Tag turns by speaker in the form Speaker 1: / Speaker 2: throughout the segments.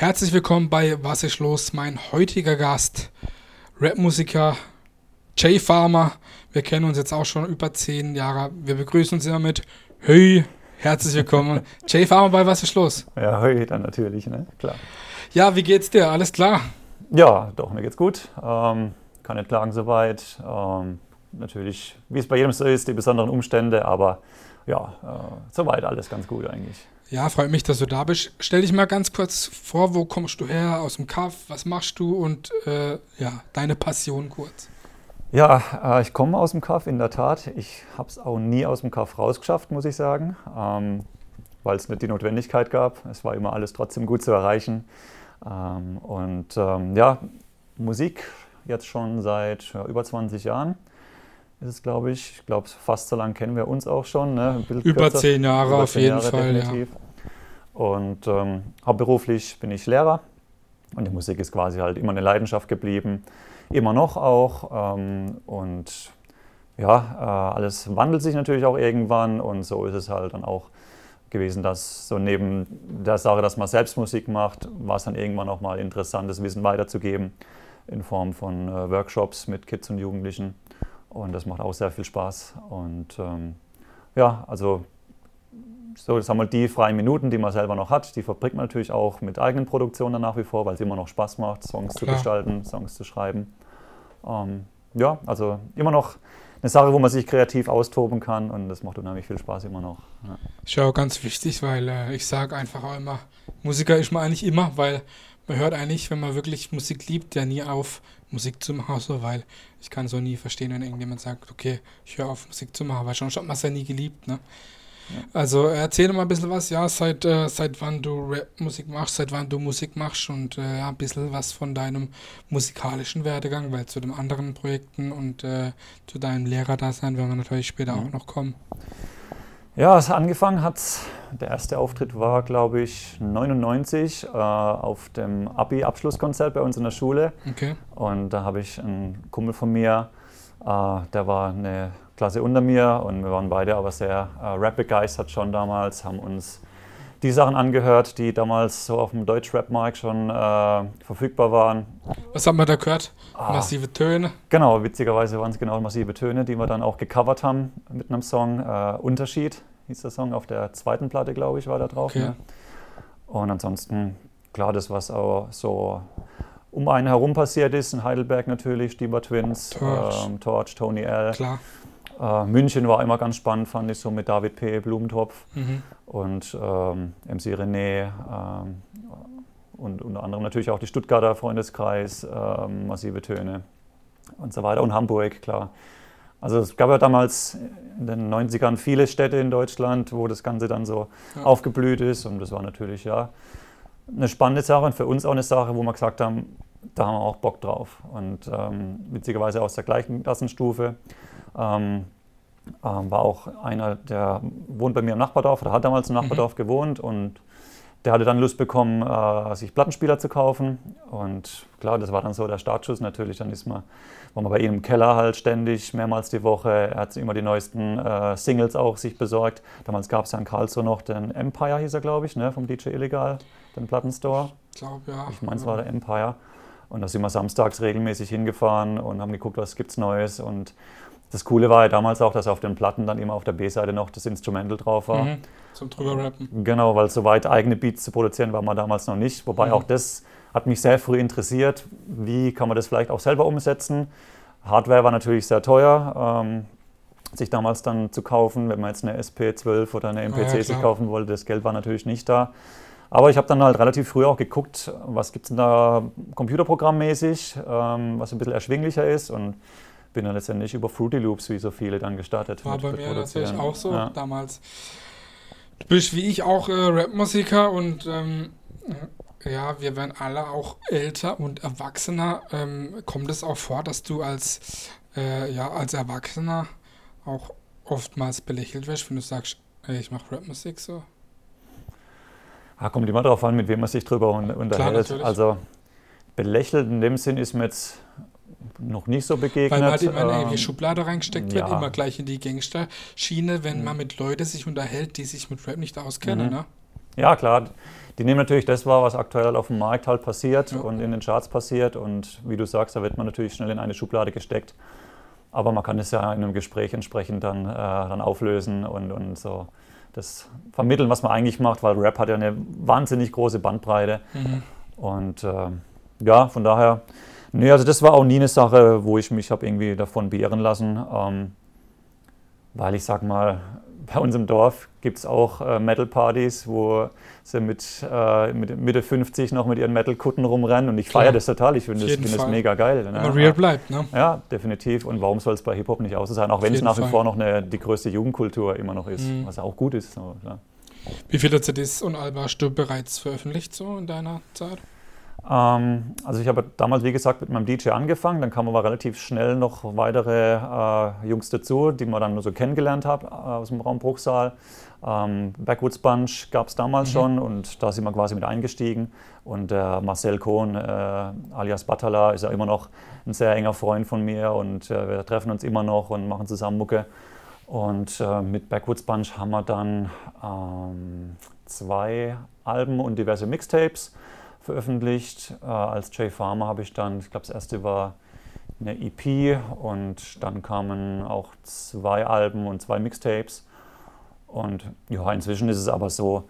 Speaker 1: Herzlich willkommen bei Was ist los? Mein heutiger Gast, Rapmusiker Jay Farmer. Wir kennen uns jetzt auch schon über zehn Jahre. Wir begrüßen uns immer mit Hey, herzlich willkommen. Jay Farmer bei Was ist los?
Speaker 2: Ja, hey, dann natürlich, ne? Klar.
Speaker 1: Ja, wie geht's dir? Alles klar?
Speaker 2: Ja, doch, mir geht's gut. Ähm, kann nicht klagen soweit. Ähm, natürlich, wie es bei jedem so ist, die besonderen Umstände, aber ja, äh, soweit alles ganz gut eigentlich.
Speaker 1: Ja, freut mich, dass du da bist. Stell dich mal ganz kurz vor, wo kommst du her, aus dem Kaff, was machst du und äh, ja, deine Passion kurz.
Speaker 2: Ja, äh, ich komme aus dem Kaff, in der Tat. Ich habe es auch nie aus dem Kaff rausgeschafft, muss ich sagen, ähm, weil es nicht die Notwendigkeit gab. Es war immer alles trotzdem gut zu erreichen. Ähm, und ähm, ja, Musik jetzt schon seit ja, über 20 Jahren ist es, glaube ich. Ich glaube, fast so lange kennen wir uns auch schon. Ne?
Speaker 1: Über kürzer, zehn Jahre über auf jeden Jahre Fall, definitiv. Ja.
Speaker 2: Und ähm, hauptberuflich bin ich Lehrer und die Musik ist quasi halt immer eine Leidenschaft geblieben, immer noch auch. Ähm, und ja, äh, alles wandelt sich natürlich auch irgendwann und so ist es halt dann auch gewesen, dass so neben der Sache, dass man selbst Musik macht, war es dann irgendwann auch mal interessant, das Wissen weiterzugeben in Form von äh, Workshops mit Kids und Jugendlichen. Und das macht auch sehr viel Spaß. Und ähm, ja, also so, sagen wir, die freien Minuten, die man selber noch hat, die verbringt man natürlich auch mit eigenen Produktionen nach wie vor, weil es immer noch Spaß macht, Songs Klar. zu gestalten, Songs zu schreiben. Ähm, ja, also immer noch eine Sache, wo man sich kreativ austoben kann und das macht unheimlich viel Spaß immer noch. Ja.
Speaker 1: Ist ja auch ganz wichtig, weil äh, ich sage einfach auch immer, Musiker ist man eigentlich immer, weil man hört eigentlich, wenn man wirklich Musik liebt, ja nie auf, Musik zu machen, so, weil ich kann so nie verstehen, wenn irgendjemand sagt, okay, ich höre auf, Musik zu machen, weil schon man es ja nie geliebt, ne? Ja. Also erzähl mal ein bisschen was, ja, seit, äh, seit wann du Rap-Musik machst, seit wann du Musik machst und äh, ja, ein bisschen was von deinem musikalischen Werdegang, weil zu den anderen Projekten und äh, zu deinem Lehrerdasein werden wir natürlich später ja. auch noch kommen.
Speaker 2: Ja, es angefangen hat, der erste Auftritt war, glaube ich, 99 äh, auf dem Abi-Abschlusskonzert bei uns in der Schule. Okay. Und da habe ich einen Kumpel von mir, äh, der war eine Klasse unter mir und wir waren beide aber sehr äh, Rap-begeistert schon damals, haben uns die Sachen angehört, die damals so auf dem Deutsch-Rap-Markt schon äh, verfügbar waren.
Speaker 1: Was haben wir da gehört? Ah, massive Töne?
Speaker 2: Genau, witzigerweise waren es genau massive Töne, die wir dann auch gecovert haben mit einem Song. Äh, Unterschied hieß der Song, auf der zweiten Platte, glaube ich, war da drauf. Okay. Ne? Und ansonsten, klar, das, was auch so um einen herum passiert ist, in Heidelberg natürlich, Stieber Twins, Torch, ähm, Torch Tony L. Äh, München war immer ganz spannend, fand ich so mit David P. Blumentopf mhm. und ähm, MC René ähm, und unter anderem natürlich auch die Stuttgarter Freundeskreis, ähm, massive Töne und so weiter und Hamburg, klar. Also es gab ja damals in den 90ern viele Städte in Deutschland, wo das Ganze dann so ja. aufgeblüht ist und das war natürlich ja eine spannende Sache und für uns auch eine Sache, wo wir gesagt haben, da haben wir auch Bock drauf und ähm, witzigerweise aus der gleichen Klassenstufe ähm, ähm, war auch einer, der wohnt bei mir im Nachbardorf oder hat damals im mhm. Nachbardorf mhm. gewohnt und der hatte dann Lust bekommen, äh, sich Plattenspieler zu kaufen. Und klar, das war dann so der Startschuss natürlich. Dann ist man, war man bei ihm im Keller halt ständig, mehrmals die Woche. Er hat immer die neuesten äh, Singles auch sich besorgt. Damals gab es ja in Karlsruhe noch den Empire, hieß er, glaube ich, ne, vom DJ Illegal, den Plattenstore.
Speaker 1: Ich glaube, ja.
Speaker 2: Ich meine, es war der Empire. Und da sind wir samstags regelmäßig hingefahren und haben geguckt, was gibt's Neues. Und das Coole war ja damals auch, dass auf den Platten dann immer auf der B-Seite noch das Instrumental drauf war. Mhm,
Speaker 1: zum drüber rappen.
Speaker 2: Genau, weil soweit eigene Beats zu produzieren war man damals noch nicht. Wobei mhm. auch das hat mich sehr früh interessiert. Wie kann man das vielleicht auch selber umsetzen? Hardware war natürlich sehr teuer. Ähm, sich damals dann zu kaufen, wenn man jetzt eine SP12 oder eine MPC ja, sich kaufen wollte, das Geld war natürlich nicht da. Aber ich habe dann halt relativ früh auch geguckt, was gibt es denn da computerprogrammmäßig, ähm, was ein bisschen erschwinglicher ist und bin dann letztendlich über Fruity Loops, wie so viele, dann gestartet.
Speaker 1: War bei mir natürlich auch so ja. damals. Du bist wie ich auch äh, Rapmusiker und ähm, ja, wir werden alle auch älter und erwachsener. Ähm, kommt es auch vor, dass du als, äh, ja, als Erwachsener auch oftmals belächelt wirst, wenn du sagst, ey, ich mache Rapmusik so?
Speaker 2: Ja, kommt immer darauf an, mit wem man sich drüber unterhält. Klar, also belächelt in dem Sinn ist mir jetzt noch nicht so begegnet. Weil
Speaker 1: man halt immer in eine ähm, Schublade reingesteckt ja. wird, immer gleich in die Gangster-Schiene, wenn mhm. man mit Leuten sich unterhält, die sich mit Rap nicht auskennen. Mhm. Ne?
Speaker 2: Ja, klar. Die nehmen natürlich das wahr, was aktuell auf dem Markt halt passiert ja. und in den Charts passiert. Und wie du sagst, da wird man natürlich schnell in eine Schublade gesteckt. Aber man kann es ja in einem Gespräch entsprechend dann, äh, dann auflösen und, und so das vermitteln, was man eigentlich macht, weil Rap hat ja eine wahnsinnig große Bandbreite. Mhm. Und äh, ja, von daher, nee, also das war auch nie eine Sache, wo ich mich habe irgendwie davon beirren lassen. Ähm, weil ich sag mal, bei uns im Dorf gibt es auch äh, Metal-Partys, wo sie mit, äh, mit, Mitte 50 noch mit ihren Metal-Kutten rumrennen und ich feiere das total. Ich finde das, find das mega geil.
Speaker 1: Ne? Aber real bleibt, ne?
Speaker 2: Ja, definitiv. Und warum soll es bei Hip-Hop nicht auch so sein? Auch wenn es nach wie vor noch eine, die größte Jugendkultur immer noch ist, mhm. was auch gut ist. So,
Speaker 1: Wie viele CDs und Alba hast du bereits veröffentlicht so in deiner Zeit?
Speaker 2: Ähm, also ich habe damals, wie gesagt, mit meinem DJ angefangen, dann kamen aber relativ schnell noch weitere äh, Jungs dazu, die man dann nur so kennengelernt habe äh, aus dem Raum Bruchsal. Ähm, Backwoods Bunch gab es damals mhm. schon und da sind wir quasi mit eingestiegen. Und der Marcel Kohn, äh, alias Batala, ist ja immer noch ein sehr enger Freund von mir und äh, wir treffen uns immer noch und machen zusammen Mucke. Und äh, mit Backwoods Bunch haben wir dann ähm, zwei Alben und diverse Mixtapes veröffentlicht. Äh, als Jay Farmer habe ich dann, ich glaube, das erste war eine EP und dann kamen auch zwei Alben und zwei Mixtapes. Und ja, inzwischen ist es aber so,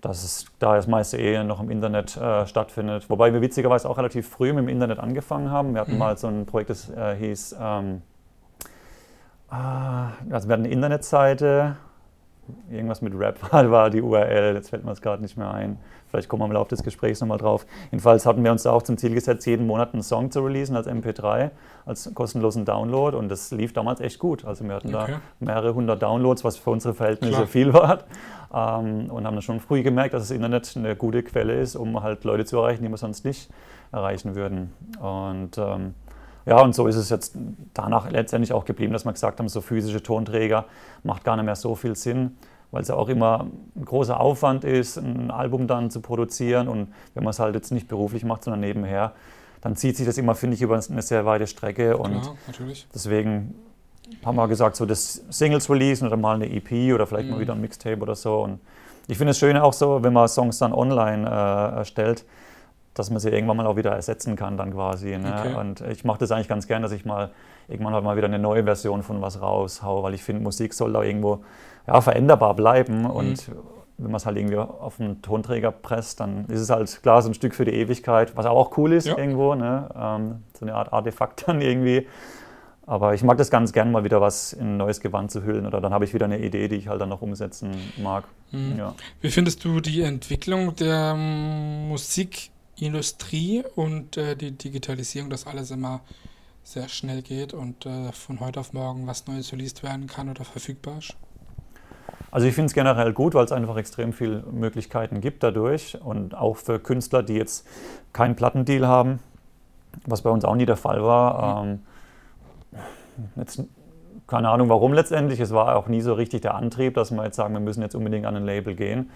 Speaker 2: dass es da das meiste eh noch im Internet äh, stattfindet. Wobei wir witzigerweise auch relativ früh mit dem Internet angefangen haben. Wir hatten mhm. mal so ein Projekt, das äh, hieß, ähm, äh, also wir hatten eine Internetseite, irgendwas mit Rap war die URL, jetzt fällt mir es gerade nicht mehr ein. Vielleicht kommen wir im Laufe des Gesprächs nochmal drauf. Jedenfalls hatten wir uns da auch zum Ziel gesetzt, jeden Monat einen Song zu releasen als MP3, als kostenlosen Download. Und das lief damals echt gut. Also wir hatten okay. da mehrere hundert Downloads, was für unsere Verhältnisse Klar. viel war. Ähm, und haben dann schon früh gemerkt, dass das Internet eine gute Quelle ist, um halt Leute zu erreichen, die wir sonst nicht erreichen würden. Und ähm, ja, und so ist es jetzt danach letztendlich auch geblieben, dass wir gesagt haben, so physische Tonträger macht gar nicht mehr so viel Sinn weil es ja auch immer ein großer Aufwand ist, ein Album dann zu produzieren. Und wenn man es halt jetzt nicht beruflich macht, sondern nebenher, dann zieht sich das immer, finde ich, über eine sehr weite Strecke. Und Klar, deswegen haben wir gesagt, so das Singles releasen oder mal eine EP oder vielleicht mhm. mal wieder ein Mixtape oder so. Und ich finde es schön auch so, wenn man Songs dann online äh, erstellt, dass man sie irgendwann mal auch wieder ersetzen kann dann quasi. Ne? Okay. Und ich mache das eigentlich ganz gern, dass ich mal irgendwann halt mal wieder eine neue Version von was raushaue, weil ich finde, Musik soll da irgendwo ja, veränderbar bleiben mhm. und wenn man es halt irgendwie auf einen Tonträger presst, dann ist es halt klar so ein Stück für die Ewigkeit, was auch cool ist ja. irgendwo, ne? Ähm, so eine Art Artefakt dann irgendwie. Aber ich mag das ganz gern mal wieder was in ein neues Gewand zu hüllen oder dann habe ich wieder eine Idee, die ich halt dann noch umsetzen mag.
Speaker 1: Mhm. Ja. Wie findest du die Entwicklung der Musikindustrie und äh, die Digitalisierung, dass alles immer sehr schnell geht und äh, von heute auf morgen was Neues released werden kann oder verfügbar ist?
Speaker 2: Also ich finde es generell gut, weil es einfach extrem viele Möglichkeiten gibt dadurch und auch für Künstler, die jetzt keinen Plattendeal haben, was bei uns auch nie der Fall war. Mhm. Ähm, jetzt, keine Ahnung warum letztendlich, es war auch nie so richtig der Antrieb, dass wir jetzt sagen, wir müssen jetzt unbedingt an ein Label gehen,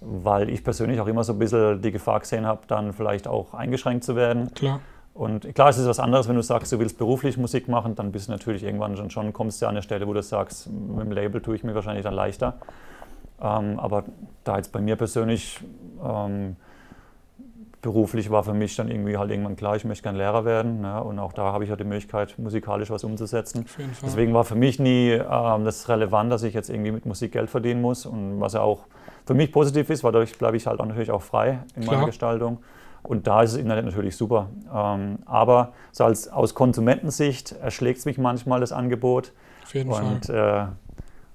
Speaker 2: weil ich persönlich auch immer so ein bisschen die Gefahr gesehen habe, dann vielleicht auch eingeschränkt zu werden.
Speaker 1: Klar.
Speaker 2: Und klar, es ist was anderes, wenn du sagst, du willst beruflich Musik machen, dann bist du natürlich irgendwann schon, schon kommst du an eine Stelle, wo du sagst, mit dem Label tue ich mir wahrscheinlich dann leichter. Ähm, aber da jetzt bei mir persönlich ähm, beruflich war für mich dann irgendwie halt irgendwann klar, ich möchte gern Lehrer werden. Ne? Und auch da habe ich ja die Möglichkeit, musikalisch was umzusetzen. Deswegen war für mich nie ähm, das relevant, dass ich jetzt irgendwie mit Musik Geld verdienen muss. Und was ja auch für mich positiv ist, weil dadurch bleibe ich halt auch natürlich auch frei in klar. meiner Gestaltung. Und da ist das Internet natürlich super. Ähm, aber so als, aus Konsumentensicht erschlägt es mich manchmal das Angebot.
Speaker 1: Auf jeden
Speaker 2: und, Fall.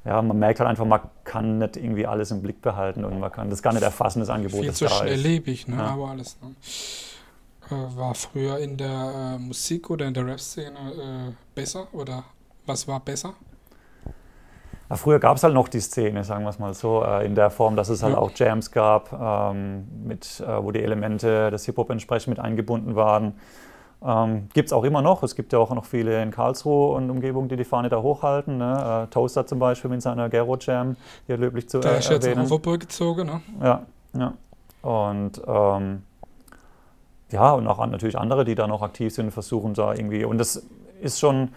Speaker 2: Äh, ja, man merkt halt einfach, man kann nicht irgendwie alles im Blick behalten und man kann das gar nicht erfassen, das Angebot,
Speaker 1: Viel das zu da schnelllebig, ne? Ja. aber alles. Ne? Äh, war früher in der äh, Musik oder in der Rap-Szene äh, besser oder was war besser?
Speaker 2: Früher gab es halt noch die Szene, sagen wir es mal so, äh, in der Form, dass es halt auch Jams gab, ähm, mit, äh, wo die Elemente des Hip-Hop entsprechend mit eingebunden waren. Ähm, gibt es auch immer noch. Es gibt ja auch noch viele in Karlsruhe und Umgebung, die die Fahne da hochhalten. Ne? Äh, Toaster zum Beispiel mit seiner Gero Jam, hier löblich zu
Speaker 1: Der äh, ist jetzt erwähnen. auch gezogen, ne?
Speaker 2: Ja, ja. Und ähm, ja, und auch natürlich andere, die da noch aktiv sind, versuchen da irgendwie. Und das ist schon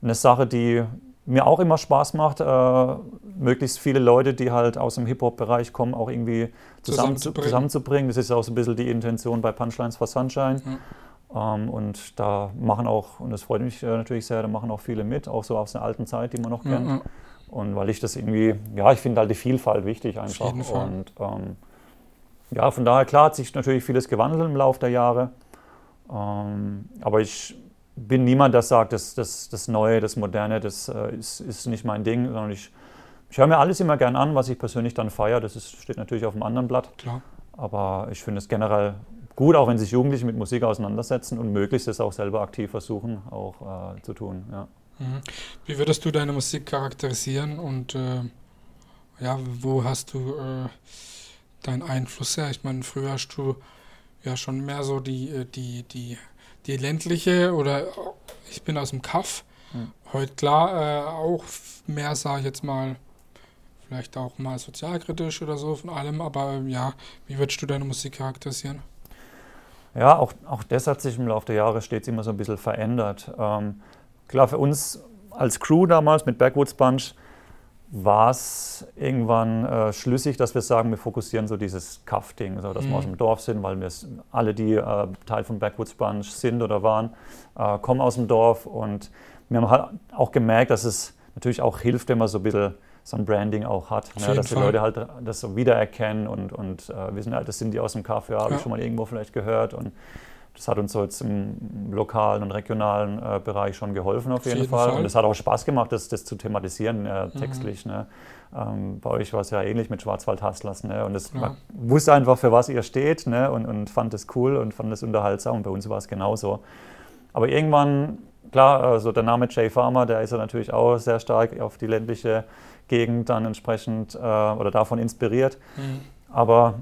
Speaker 2: eine Sache, die mir auch immer Spaß macht, äh, möglichst viele Leute, die halt aus dem Hip-Hop-Bereich kommen, auch irgendwie zusammen zusammenzubringen. zusammenzubringen. Das ist auch so ein bisschen die Intention bei Punchlines for Sunshine. Ja. Ähm, und da machen auch, und das freut mich äh, natürlich sehr, da machen auch viele mit, auch so aus der alten Zeit, die man noch kennt. Ja, und weil ich das irgendwie, ja, ich finde halt die Vielfalt wichtig einfach. Und ähm, ja, von daher, klar hat sich natürlich vieles gewandelt im Laufe der Jahre. Ähm, aber ich bin niemand, der sagt, das, das, das Neue, das Moderne, das äh, ist, ist nicht mein Ding, sondern ich, ich höre mir alles immer gern an, was ich persönlich dann feiere. Das ist, steht natürlich auf einem anderen Blatt.
Speaker 1: Klar.
Speaker 2: Aber ich finde es generell gut, auch wenn sich Jugendliche mit Musik auseinandersetzen und möglichst es auch selber aktiv versuchen, auch äh, zu tun. Ja.
Speaker 1: Mhm. Wie würdest du deine Musik charakterisieren und äh, ja, wo hast du äh, deinen Einfluss her? Ich meine, früher hast du ja schon mehr so die, äh, die, die die ländliche oder ich bin aus dem Kaff. Mhm. Heute klar äh, auch mehr, sage ich jetzt mal, vielleicht auch mal sozialkritisch oder so von allem, aber ja, wie würdest du deine Musik charakterisieren?
Speaker 2: Ja, auch, auch das hat sich im Laufe der Jahre stets immer so ein bisschen verändert. Ähm, klar, für uns als Crew damals mit Backwoods Bunch war es irgendwann äh, schlüssig, dass wir sagen, wir fokussieren so dieses Kaff-Ding, so, dass mhm. wir aus dem Dorf sind, weil wir alle, die äh, Teil von Backwoods Bunch sind oder waren, äh, kommen aus dem Dorf und wir haben halt auch gemerkt, dass es natürlich auch hilft, wenn man so ein bisschen so ein Branding auch hat, ne, dass die Fall. Leute halt das so wiedererkennen und, und äh, wissen, ja, das sind die aus dem Kaff, ja, habe ja. ich schon mal irgendwo vielleicht gehört und das hat uns so jetzt im lokalen und regionalen äh, Bereich schon geholfen auf jeden, jeden Fall. Fall. Und es hat auch Spaß gemacht, das, das zu thematisieren äh, mhm. textlich. Mhm. Ne? Ähm, bei euch war es ja ähnlich mit Schwarzwald-Hustlers. Ne? Und das, ja. man wusste einfach, für was ihr steht ne? und, und fand es cool und fand es unterhaltsam. Und bei uns war es genauso. Aber irgendwann, klar, also der Name Jay Farmer, der ist ja natürlich auch sehr stark auf die ländliche Gegend dann entsprechend äh, oder davon inspiriert. Mhm. Aber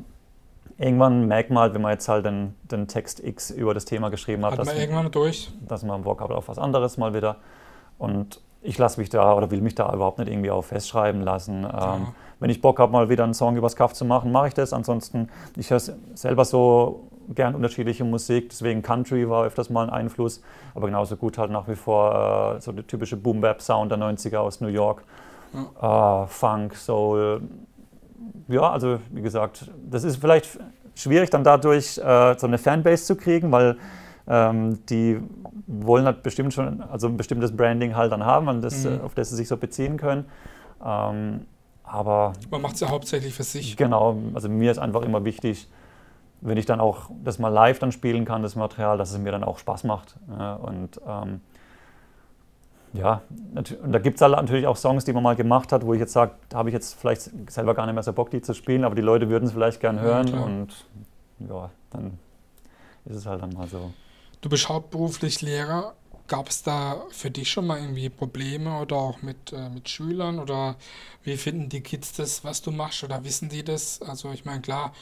Speaker 2: irgendwann merkt man halt, wenn man jetzt halt den, den Text X über das Thema geschrieben hat,
Speaker 1: hat dass, man irgendwann durch.
Speaker 2: dass man Bock hat auf was anderes mal wieder. Und ich lasse mich da oder will mich da überhaupt nicht irgendwie auch festschreiben lassen. Ja. Ähm, wenn ich Bock habe, mal wieder einen Song übers Kaff zu machen, mache ich das. Ansonsten, ich höre selber so gern unterschiedliche Musik, deswegen Country war öfters mal ein Einfluss, aber genauso gut halt nach wie vor äh, so der typische Boom-Bap-Sound der 90er aus New York. Ja. Äh, Funk, Soul, ja, also wie gesagt, das ist vielleicht schwierig dann dadurch äh, so eine Fanbase zu kriegen, weil ähm, die wollen halt bestimmt schon, also ein bestimmtes Branding halt dann haben, das, mhm. auf das sie sich so beziehen können. Ähm, aber
Speaker 1: man macht es ja hauptsächlich für sich.
Speaker 2: Genau, also mir ist einfach immer wichtig, wenn ich dann auch das mal live dann spielen kann, das Material, dass es mir dann auch Spaß macht. Ja, und ähm, ja, und da gibt es natürlich auch Songs, die man mal gemacht hat, wo ich jetzt sage, da habe ich jetzt vielleicht selber gar nicht mehr so Bock, die zu spielen, aber die Leute würden es vielleicht gern hören ja, und ja, dann ist es halt dann mal so.
Speaker 1: Du bist hauptberuflich Lehrer. Gab es da für dich schon mal irgendwie Probleme oder auch mit, äh, mit Schülern oder wie finden die Kids das, was du machst oder wissen die das? Also ich meine, klar,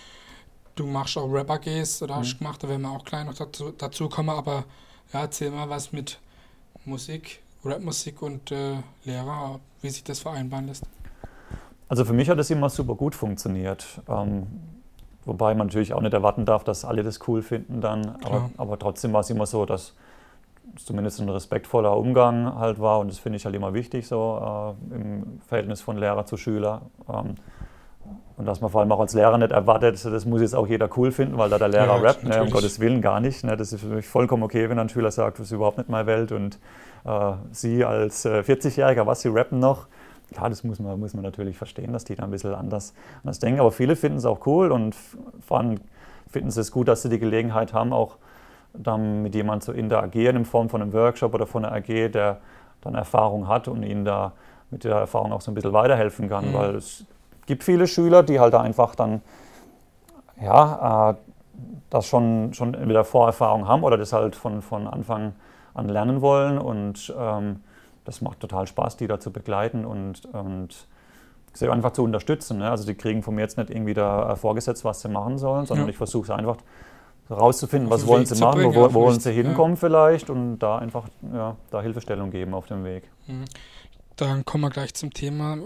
Speaker 1: du machst auch Rapper-Gays oder hast mhm. gemacht, da werden wir auch gleich noch dazu, dazu kommen, aber ja, erzähl mal was mit Musik, Rapmusik und äh, Lehrer, wie sich das vereinbaren lässt?
Speaker 2: Also für mich hat das immer super gut funktioniert. Ähm, wobei man natürlich auch nicht erwarten darf, dass alle das cool finden dann. Aber, aber, trotzdem war es immer so, dass es zumindest ein respektvoller Umgang halt war und das finde ich halt immer wichtig so äh, im Verhältnis von Lehrer zu Schüler. Ähm, und dass man vor allem auch als Lehrer nicht erwartet, das muss jetzt auch jeder cool finden, weil da der Lehrer ja, rappt, ne, um Gottes Willen gar nicht. Ne, das ist für mich vollkommen okay, wenn ein Schüler sagt, das ist überhaupt nicht meine Welt und äh, Sie als äh, 40-Jähriger, was, Sie rappen noch? Klar, das muss man, muss man natürlich verstehen, dass die da ein bisschen anders, anders denken. Aber viele finden es auch cool und vor allem finden sie es gut, dass sie die Gelegenheit haben, auch dann mit jemandem zu interagieren in Form von einem Workshop oder von einer AG, der dann Erfahrung hat und ihnen da mit der Erfahrung auch so ein bisschen weiterhelfen kann. Mhm. Weil es gibt viele Schüler, die halt einfach dann ja, äh, das schon, schon entweder Vorerfahrung haben oder das halt von, von Anfang an lernen wollen. Und ähm, das macht total Spaß, die da zu begleiten und, und sie einfach zu unterstützen. Ne? Also die kriegen von mir jetzt nicht irgendwie da äh, vorgesetzt, was sie machen sollen, sondern ja. ich versuche es einfach herauszufinden, was wollen sie machen, bringen, wo, wo wollen sie hinkommen ja. vielleicht und da einfach ja, da Hilfestellung geben auf dem Weg. Mhm.
Speaker 1: Dann kommen wir gleich zum Thema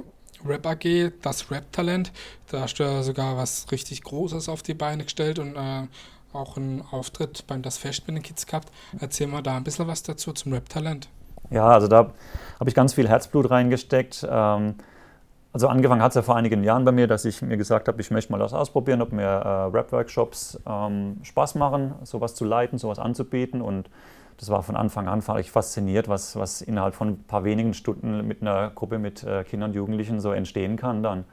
Speaker 1: Rap AG, das Rap-Talent. Da hast du ja sogar was richtig Großes auf die Beine gestellt und äh, auch einen Auftritt beim Das Fest mit den Kids gehabt. Erzähl mal da ein bisschen was dazu zum Rap-Talent.
Speaker 2: Ja, also da habe ich ganz viel Herzblut reingesteckt. Ähm, also angefangen hat es ja vor einigen Jahren bei mir, dass ich mir gesagt habe, ich möchte mal das ausprobieren, ob mir äh, Rap-Workshops ähm, Spaß machen, sowas zu leiten, sowas anzubieten. Und das war von Anfang an war ich fasziniert, was, was innerhalb von ein paar wenigen Stunden mit einer Gruppe mit äh, Kindern und Jugendlichen so entstehen kann dann.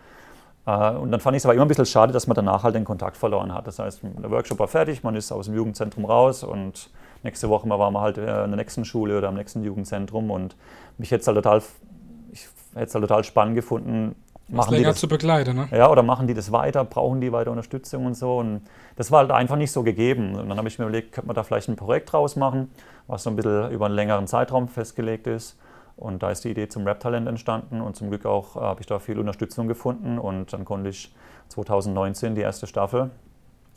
Speaker 2: Äh, und dann fand ich es aber immer ein bisschen schade, dass man danach halt den Kontakt verloren hat. Das heißt, der Workshop war fertig, man ist aus dem Jugendzentrum raus und nächste Woche waren wir halt äh, in der nächsten Schule oder am nächsten Jugendzentrum und mich hätte es halt total, ich hätte halt total spannend gefunden,
Speaker 1: machen länger das, zu begleiten, ne?
Speaker 2: Ja, oder machen die das weiter, brauchen die weiter Unterstützung und so. Und das war halt einfach nicht so gegeben. Und dann habe ich mir überlegt, könnte man da vielleicht ein Projekt draus machen, was so ein bisschen über einen längeren Zeitraum festgelegt ist. Und da ist die Idee zum Rap-Talent entstanden und zum Glück auch äh, habe ich da viel Unterstützung gefunden. Und dann konnte ich 2019 die erste Staffel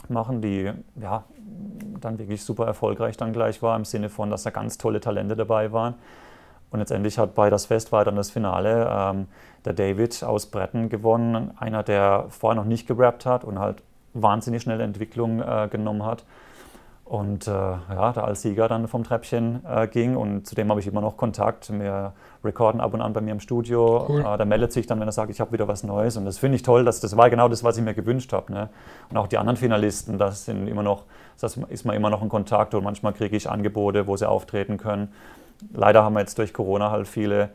Speaker 2: machen, die ja dann wirklich super erfolgreich dann gleich war, im Sinne von, dass da ganz tolle Talente dabei waren. Und letztendlich hat bei das Fest war dann das Finale ähm, der David aus Bretten gewonnen, einer, der vorher noch nicht gerappt hat und halt wahnsinnig schnelle Entwicklung äh, genommen hat. Und äh, ja, da als Sieger dann vom Treppchen äh, ging und zudem habe ich immer noch Kontakt. Wir recorden ab und an bei mir im Studio. Cool. Äh, der meldet sich dann, wenn er sagt, ich habe wieder was Neues. Und das finde ich toll. Dass, das war genau das, was ich mir gewünscht habe. Ne? Und auch die anderen Finalisten, das sind immer noch, das ist man immer noch in Kontakt und manchmal kriege ich Angebote, wo sie auftreten können. Leider haben wir jetzt durch Corona halt viele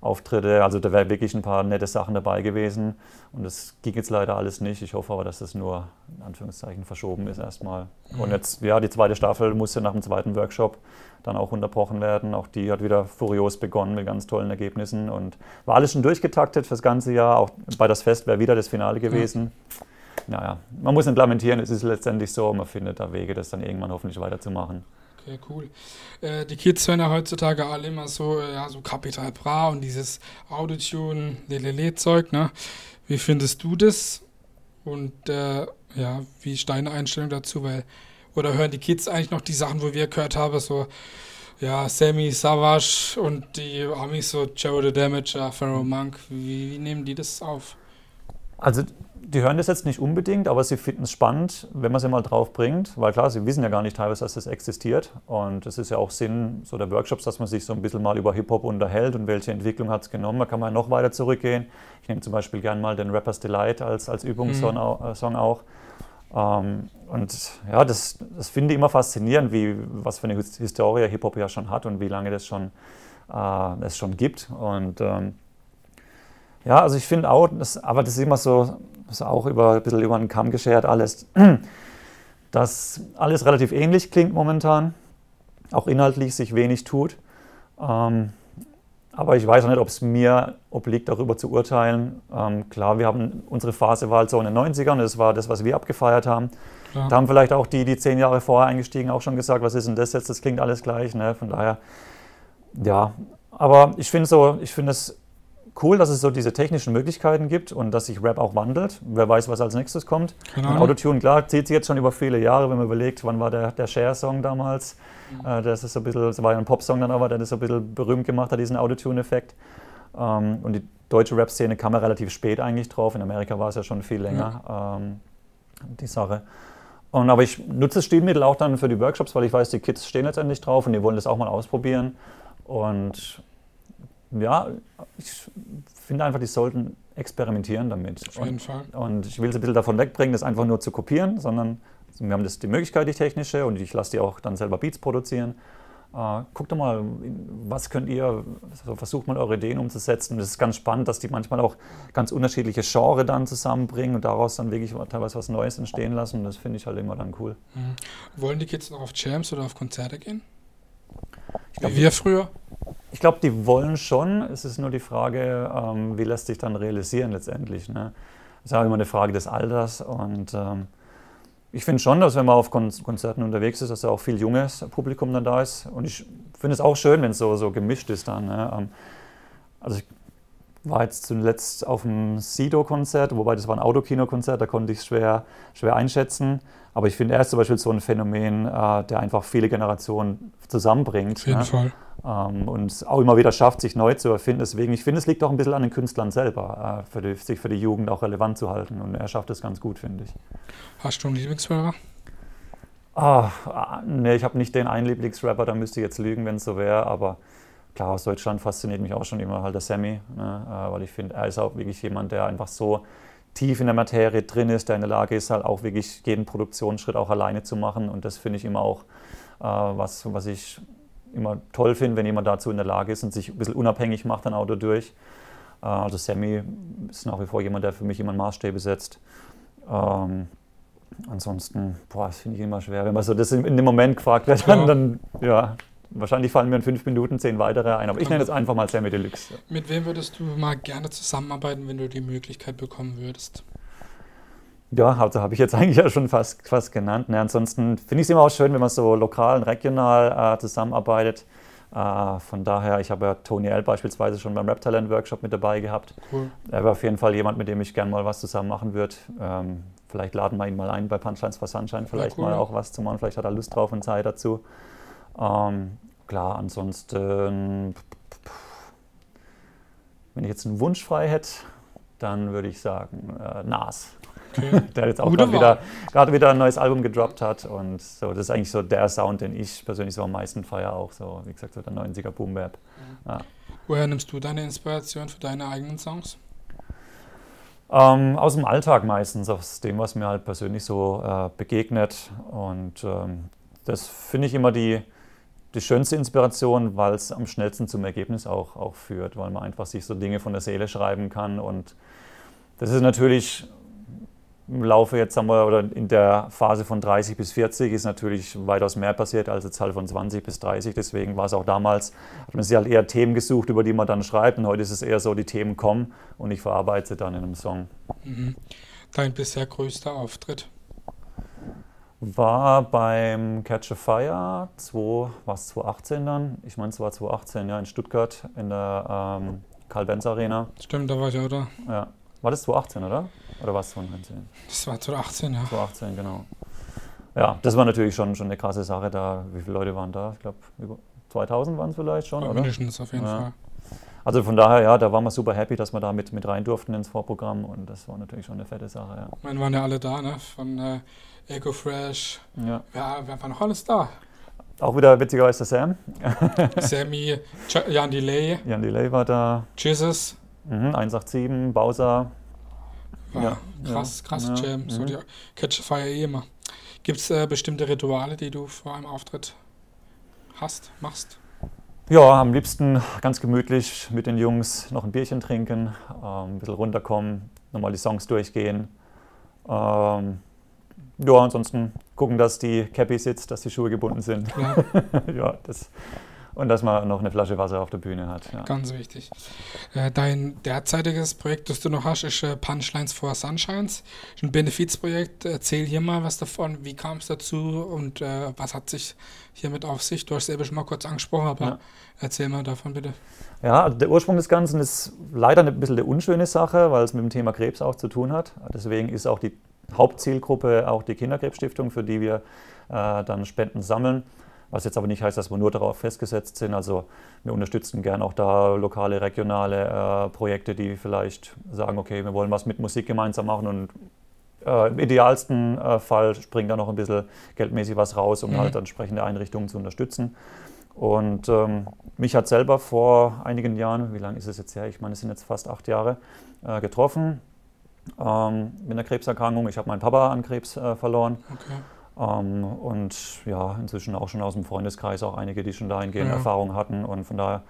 Speaker 2: Auftritte. Also da wäre wirklich ein paar nette Sachen dabei gewesen. Und das ging jetzt leider alles nicht. Ich hoffe aber, dass das nur in Anführungszeichen verschoben ist erstmal. Mhm. Und jetzt, ja, die zweite Staffel musste nach dem zweiten Workshop dann auch unterbrochen werden. Auch die hat wieder furios begonnen mit ganz tollen Ergebnissen und war alles schon durchgetaktet fürs ganze Jahr. Auch bei das Fest wäre wieder das Finale gewesen. Mhm. Naja, man muss nicht lamentieren, es ist letztendlich so, man findet da Wege, das dann irgendwann hoffentlich weiterzumachen.
Speaker 1: Okay, cool. Äh, die Kids hören ja heutzutage alle immer so, äh, ja, so Capital Bra und dieses Autotune, Lelele-Zeug, ne? Wie findest du das? Und äh, ja, wie ist deine Einstellung dazu? Weil, oder hören die Kids eigentlich noch die Sachen, wo wir gehört haben, so ja, Sammy Savage und die Amis so Joe the Damager, Pharaoh Monk, wie, wie nehmen die das auf?
Speaker 2: Also die hören das jetzt nicht unbedingt, aber sie finden es spannend, wenn man sie mal drauf bringt, weil klar, sie wissen ja gar nicht teilweise, dass das existiert. Und es ist ja auch Sinn so der Workshops, dass man sich so ein bisschen mal über Hip-Hop unterhält und welche Entwicklung hat es genommen. Da kann man noch weiter zurückgehen. Ich nehme zum Beispiel gerne mal den Rapper's Delight als, als Übungssong mhm. auch. Ähm, und ja, das, das finde ich immer faszinierend, wie, was für eine Historie Hip-Hop ja schon hat und wie lange das schon, äh, es schon gibt. Und ähm, ja, also ich finde auch, das, aber das ist immer so, das ist auch über, ein bisschen über den Kamm geschert alles, dass alles relativ ähnlich klingt momentan, auch inhaltlich sich wenig tut. Ähm, aber ich weiß auch nicht, ob es mir obliegt, darüber zu urteilen. Ähm, klar, wir haben unsere Phase war halt so in den 90ern, das war das, was wir abgefeiert haben. Ja. Da haben vielleicht auch die, die zehn Jahre vorher eingestiegen, auch schon gesagt, was ist denn das jetzt? Das klingt alles gleich. Ne? Von daher, ja. Aber ich finde so, ich finde es cool, dass es so diese technischen Möglichkeiten gibt und dass sich Rap auch wandelt. Wer weiß, was als nächstes kommt. Genau. Autotune, klar, zieht sich jetzt schon über viele Jahre, wenn man überlegt, wann war der, der Share-Song damals. Mhm. Äh, das ist so ein bisschen, das war ja ein Pop-Song dann aber, der das so ein bisschen berühmt gemacht hat, diesen Autotune-Effekt. Ähm, und die deutsche Rap-Szene kam ja relativ spät eigentlich drauf. In Amerika war es ja schon viel länger, ja. ähm, die Sache. Und, aber ich nutze das Stilmittel auch dann für die Workshops, weil ich weiß, die Kids stehen letztendlich drauf und die wollen das auch mal ausprobieren. Und ja, ich finde einfach, die sollten experimentieren damit.
Speaker 1: Auf jeden
Speaker 2: und,
Speaker 1: Fall.
Speaker 2: Und ich will sie ein bisschen davon wegbringen, das einfach nur zu kopieren, sondern wir haben das, die Möglichkeit, die technische, und ich lasse die auch dann selber Beats produzieren. Uh, guckt doch mal, was könnt ihr, also versucht mal eure Ideen umzusetzen. Das ist ganz spannend, dass die manchmal auch ganz unterschiedliche Genres dann zusammenbringen und daraus dann wirklich teilweise was Neues entstehen lassen. Das finde ich halt immer dann cool.
Speaker 1: Mhm. Wollen die Kids noch auf Jams oder auf Konzerte gehen? Glaub, Wie wir früher?
Speaker 2: Ich glaube, die wollen schon. Es ist nur die Frage, ähm, wie lässt sich dann realisieren letztendlich. Ne? Das ist auch immer eine Frage des Alters. Und ähm, ich finde schon, dass wenn man auf Kon Konzerten unterwegs ist, dass da auch viel junges Publikum dann da ist. Und ich finde es auch schön, wenn es so, so gemischt ist dann. Ne? Ähm, also ich war jetzt zuletzt auf dem Sido-Konzert, wobei das war ein Autokino-Konzert, da konnte ich es schwer, schwer einschätzen. Aber ich finde, er ist zum Beispiel so ein Phänomen, äh, der einfach viele Generationen zusammenbringt.
Speaker 1: Auf jeden ne? Fall.
Speaker 2: Ähm, und auch immer wieder schafft, sich neu zu erfinden. Deswegen, ich finde, es liegt auch ein bisschen an den Künstlern selber, äh, für die, sich für die Jugend auch relevant zu halten. Und er schafft es ganz gut, finde ich.
Speaker 1: Hast du einen Lieblingsrapper?
Speaker 2: Ah, nee, ich habe nicht den einen Lieblingsrapper, da müsste ich jetzt lügen, wenn es so wäre, aber klar, aus Deutschland fasziniert mich auch schon immer halt der Sammy, ne? Äh, weil ich finde, er ist auch wirklich jemand, der einfach so tief in der Materie drin ist, der in der Lage ist, halt auch wirklich jeden Produktionsschritt auch alleine zu machen. Und das finde ich immer auch äh, was, was ich immer toll finde, wenn jemand dazu in der Lage ist und sich ein bisschen unabhängig macht dann auch dadurch. Äh, also Sammy ist nach wie vor jemand, der für mich immer Maßstäbe setzt. Ähm, ansonsten, boah, das finde ich immer schwer. Wenn man so das in, in dem Moment gefragt wird, dann, dann ja, Wahrscheinlich fallen mir in fünf Minuten zehn weitere ein, aber ich nenne es einfach mal Sammy Deluxe.
Speaker 1: Mit wem würdest du mal gerne zusammenarbeiten, wenn du die Möglichkeit bekommen würdest?
Speaker 2: Ja, also habe ich jetzt eigentlich ja schon fast, fast genannt. Ne, ansonsten finde ich es immer auch schön, wenn man so lokal und regional äh, zusammenarbeitet. Äh, von daher, ich habe ja Tony L. beispielsweise schon beim Rap Talent Workshop mit dabei gehabt. Cool. Er wäre auf jeden Fall jemand, mit dem ich gerne mal was zusammen machen würde. Ähm, vielleicht laden wir ihn mal ein bei Punchlines for Sunshine, vielleicht ja, cool. mal auch was zu machen. Vielleicht hat er Lust drauf und Zeit dazu. Ähm, klar, ansonsten, wenn ich jetzt einen Wunsch frei hätte, dann würde ich sagen äh, Nas. Okay. der jetzt auch gerade wieder, wieder ein neues Album gedroppt hat. Und so, das ist eigentlich so der Sound, den ich persönlich so am meisten feiere, auch so, wie gesagt, so der 90er Boom Bap.
Speaker 1: Ja. Woher nimmst du deine Inspiration für deine eigenen Songs?
Speaker 2: Ähm, aus dem Alltag meistens, aus dem, was mir halt persönlich so äh, begegnet. Und ähm, das finde ich immer die, die schönste Inspiration, weil es am schnellsten zum Ergebnis auch, auch führt, weil man einfach sich so Dinge von der Seele schreiben kann. Und das ist natürlich im Laufe jetzt haben wir, oder in der Phase von 30 bis 40 ist natürlich weitaus mehr passiert als jetzt halt von 20 bis 30. Deswegen war es auch damals, hat man sich halt eher Themen gesucht, über die man dann schreibt. Und heute ist es eher so, die Themen kommen und ich verarbeite sie dann in einem Song.
Speaker 1: Mhm. Dein bisher größter Auftritt?
Speaker 2: War beim Catch a Fire, 2, was 2018 dann? Ich meine, es war 2018, ja, in Stuttgart in der ähm, Karl-Benz Arena.
Speaker 1: Stimmt, da war ich auch da.
Speaker 2: Ja. War das 2018, oder? Oder war es 2019?
Speaker 1: Das war 2018, ja.
Speaker 2: 2018, genau. Ja, das war natürlich schon, schon eine krasse Sache da. Wie viele Leute waren da? Ich glaube, 2000 waren es vielleicht schon, oder?
Speaker 1: Mindestens auf jeden ja. Fall.
Speaker 2: Also von daher, ja, da waren wir super happy, dass wir da mit, mit rein durften ins Vorprogramm und das war natürlich schon eine fette Sache, ja.
Speaker 1: Ich meine, waren ja alle da, ne? Von äh, EcoFresh. Ja. Wer, wer war noch alles da?
Speaker 2: Auch wieder witzigerweise Sam.
Speaker 1: Sammy, Jan Delay.
Speaker 2: Jan Delay war da.
Speaker 1: Jesus.
Speaker 2: Mhm, 187, Bowser.
Speaker 1: War ja, krass, krass ja, Jam. So mhm. die Catch Fire eh immer. Gibt es äh, bestimmte Rituale, die du vor einem Auftritt hast, machst?
Speaker 2: Ja, am liebsten ganz gemütlich mit den Jungs noch ein Bierchen trinken, ähm, ein bisschen runterkommen, nochmal die Songs durchgehen. Ähm, ja, ansonsten gucken, dass die Cappy sitzt, dass die Schuhe gebunden sind. Ja, ja das und dass man noch eine Flasche Wasser auf der Bühne hat.
Speaker 1: Ja. Ganz wichtig. Äh, dein derzeitiges Projekt, das du noch hast, ist äh, Punchlines for Sunshines. Ein Benefizprojekt. Erzähl hier mal was davon. Wie kam es dazu und äh, was hat sich hiermit auf sich? Du hast es eben schon mal kurz angesprochen, aber ja. erzähl mal davon bitte.
Speaker 2: Ja, also der Ursprung des Ganzen ist leider ein bisschen eine unschöne Sache, weil es mit dem Thema Krebs auch zu tun hat. Deswegen ist auch die Hauptzielgruppe auch die Kinderkrebsstiftung, für die wir äh, dann Spenden sammeln. Was jetzt aber nicht heißt, dass wir nur darauf festgesetzt sind. Also wir unterstützen gern auch da lokale, regionale äh, Projekte, die vielleicht sagen, okay, wir wollen was mit Musik gemeinsam machen und äh, im idealsten äh, Fall springt da noch ein bisschen geldmäßig was raus, um mhm. halt entsprechende Einrichtungen zu unterstützen. Und ähm, mich hat selber vor einigen Jahren, wie lange ist es jetzt her? Ich meine, es sind jetzt fast acht Jahre, äh, getroffen ähm, mit einer Krebserkrankung. Ich habe meinen Papa an Krebs äh, verloren. Okay. Ähm, und ja, inzwischen auch schon aus dem Freundeskreis auch einige, die schon dahingehend ja. Erfahrungen hatten. Und von daher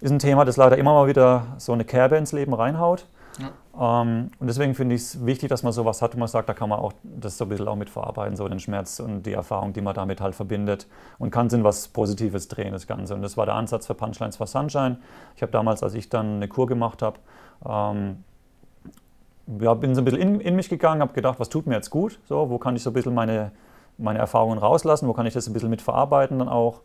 Speaker 2: ist ein Thema, das leider immer mal wieder so eine Kerbe ins Leben reinhaut. Ja. Ähm, und deswegen finde ich es wichtig, dass man sowas hat, wo man sagt, da kann man auch das so ein bisschen auch mit verarbeiten, so den Schmerz und die Erfahrung, die man damit halt verbindet und kann es in was Positives drehen, das Ganze. Und das war der Ansatz für Punchlines for Sunshine. Ich habe damals, als ich dann eine Kur gemacht habe, ähm, ja, bin so ein bisschen in, in mich gegangen, habe gedacht, was tut mir jetzt gut, so, wo kann ich so ein bisschen meine meine Erfahrungen rauslassen, wo kann ich das ein bisschen mit verarbeiten dann auch.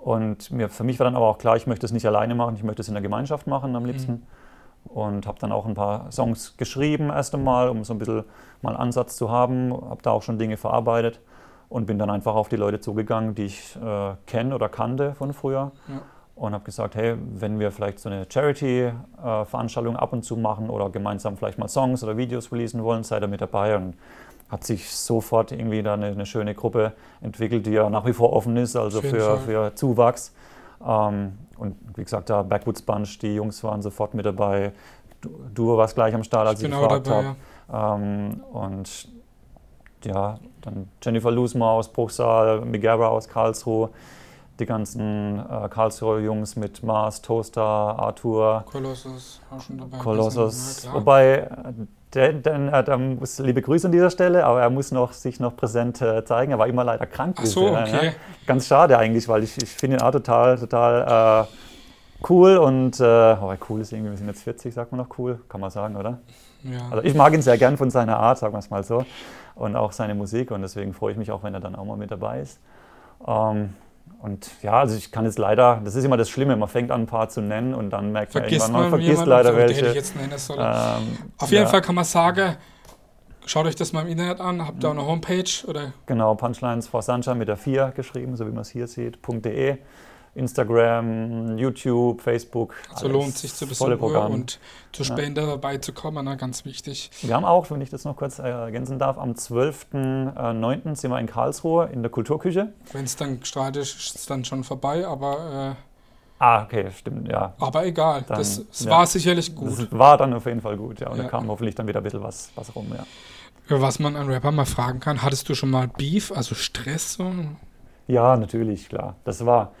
Speaker 2: Und mir, für mich war dann aber auch klar, ich möchte es nicht alleine machen, ich möchte es in der Gemeinschaft machen am liebsten. Mhm. Und habe dann auch ein paar Songs geschrieben erst einmal, um so ein bisschen mal einen Ansatz zu haben, habe da auch schon Dinge verarbeitet und bin dann einfach auf die Leute zugegangen, die ich äh, kenne oder kannte von früher. Ja. Und habe gesagt, hey, wenn wir vielleicht so eine Charity-Veranstaltung äh, ab und zu machen oder gemeinsam vielleicht mal Songs oder Videos releasen wollen, seid ihr mit dabei. Und hat sich sofort irgendwie da eine, eine, schöne Gruppe entwickelt, die ja nach wie vor offen ist, also für, für Zuwachs. Ähm, und wie gesagt, da Backwoods Bunch, die Jungs waren sofort mit dabei. Du, du warst gleich am Start, als ich, ich gefragt habe. Ja. Ähm, und ja, dann Jennifer Lusma aus Bruchsal, Migera aus Karlsruhe, die ganzen äh, Karlsruher Jungs mit Mars, Toaster, Arthur.
Speaker 1: Kolossus auch schon dabei.
Speaker 2: Kolossus. Wobei, der, äh, der, muss, liebe Grüße an dieser Stelle, aber er muss noch, sich noch präsent äh, zeigen. Er war immer leider krank.
Speaker 1: Ach so, okay.
Speaker 2: Ja. Ganz schade eigentlich, weil ich, ich finde ihn auch total, total äh, cool und äh, oh, cool ist irgendwie, wir sind jetzt 40, sagt man noch cool, kann man sagen, oder? Ja. Also ich mag ihn sehr gern von seiner Art, sagen wir es mal so und auch seine Musik und deswegen freue ich mich auch, wenn er dann auch mal mit dabei ist. Ähm, und ja, also ich kann jetzt leider, das ist immer das Schlimme, man fängt an, ein paar zu nennen und dann merkt
Speaker 1: vergisst
Speaker 2: man
Speaker 1: irgendwann, man vergisst leider welche. Ich jetzt nennen soll. Ähm, Auf jeden ja. Fall kann man sagen, schaut euch das mal im Internet an, habt ihr auch eine Homepage? Oder?
Speaker 2: Genau, Punchlines for Sunshine mit der 4 geschrieben, so wie man es hier sieht, .de. Instagram, YouTube, Facebook.
Speaker 1: So also lohnt sich zu besuchen und zur Spende ja. dabei zu kommen, ne? ganz wichtig.
Speaker 2: Wir haben auch, wenn ich das noch kurz ergänzen darf, am 12.09. sind wir in Karlsruhe in der Kulturküche.
Speaker 1: Wenn es dann startet, ist es dann schon vorbei, aber... Äh,
Speaker 2: ah, okay, stimmt, ja.
Speaker 1: Aber egal, dann, das, das ja, war sicherlich gut. Das
Speaker 2: war dann auf jeden Fall gut, ja. Und ja. da kam hoffentlich dann wieder ein bisschen was, was rum, ja.
Speaker 1: Was man an Rapper mal fragen kann, hattest du schon mal Beef, also Stress? So?
Speaker 2: Ja, natürlich, klar. Das war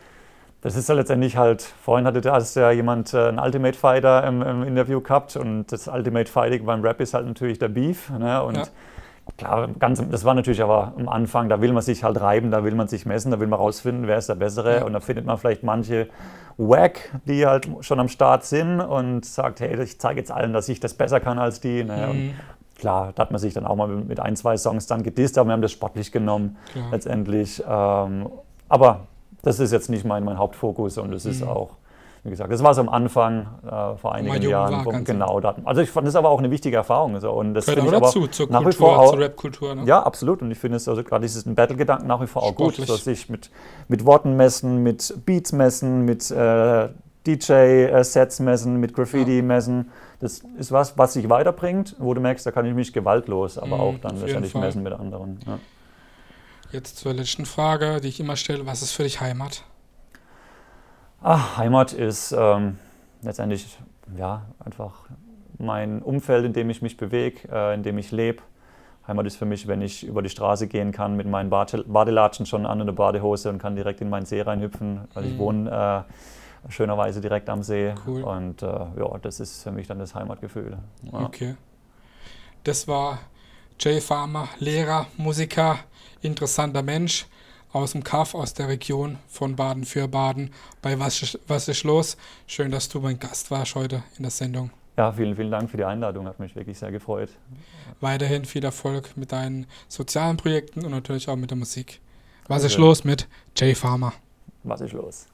Speaker 2: das ist ja letztendlich halt, vorhin hatte das ja jemand äh, einen Ultimate Fighter im, im, Interview gehabt und das Ultimate Fighting beim Rap ist halt natürlich der Beef. Ne? Und ja. klar, ganz, das war natürlich aber am Anfang, da will man sich halt reiben, da will man sich messen, da will man rausfinden, wer ist der Bessere. Ja. Und da findet man vielleicht manche Wack, die halt schon am Start sind und sagt, hey, ich zeige jetzt allen, dass ich das besser kann als die. Ne? Mhm. Und klar, da hat man sich dann auch mal mit ein, zwei Songs dann gedisst, aber wir haben das sportlich genommen klar. letztendlich. Ähm, aber das ist jetzt nicht mein, mein Hauptfokus und es ist mhm. auch, wie gesagt, das war so am Anfang äh, vor einigen Jahren. War, genau, da, also ich fand das aber auch eine wichtige Erfahrung. So, und das
Speaker 1: Gehört
Speaker 2: auch
Speaker 1: dazu, zur nach Kultur, wie vor auch, zur Rap-Kultur. Ne?
Speaker 2: Ja, absolut. Und ich finde es also gerade dieses Battle-Gedanken nach wie vor auch Sportlich. gut, so sich mit, mit Worten messen, mit Beats messen, mit äh, DJ-Sets messen, mit Graffiti ja. messen. Das ist was, was sich weiterbringt, wo du merkst, da kann ich mich gewaltlos, aber mhm, auch dann letztendlich messen mit anderen. Ja.
Speaker 1: Jetzt zur letzten Frage, die ich immer stelle. Was ist für dich Heimat?
Speaker 2: Ach, Heimat ist ähm, letztendlich ja, einfach mein Umfeld, in dem ich mich bewege, äh, in dem ich lebe. Heimat ist für mich, wenn ich über die Straße gehen kann mit meinen Badelatschen schon an und der Badehose und kann direkt in meinen See reinhüpfen, weil mhm. ich wohne äh, schönerweise direkt am See. Cool. Und äh, ja, das ist für mich dann das Heimatgefühl.
Speaker 1: Ja. Okay. Das war Jay Farmer, Lehrer, Musiker, interessanter Mensch aus dem Kaff, aus der Region von Baden für Baden. Bei Was, Was ist los? Schön, dass du mein Gast warst heute in der Sendung.
Speaker 2: Ja, vielen, vielen Dank für die Einladung, hat mich wirklich sehr gefreut.
Speaker 1: Weiterhin viel Erfolg mit deinen sozialen Projekten und natürlich auch mit der Musik. Was ist los mit Jay Farmer?
Speaker 2: Was ist los?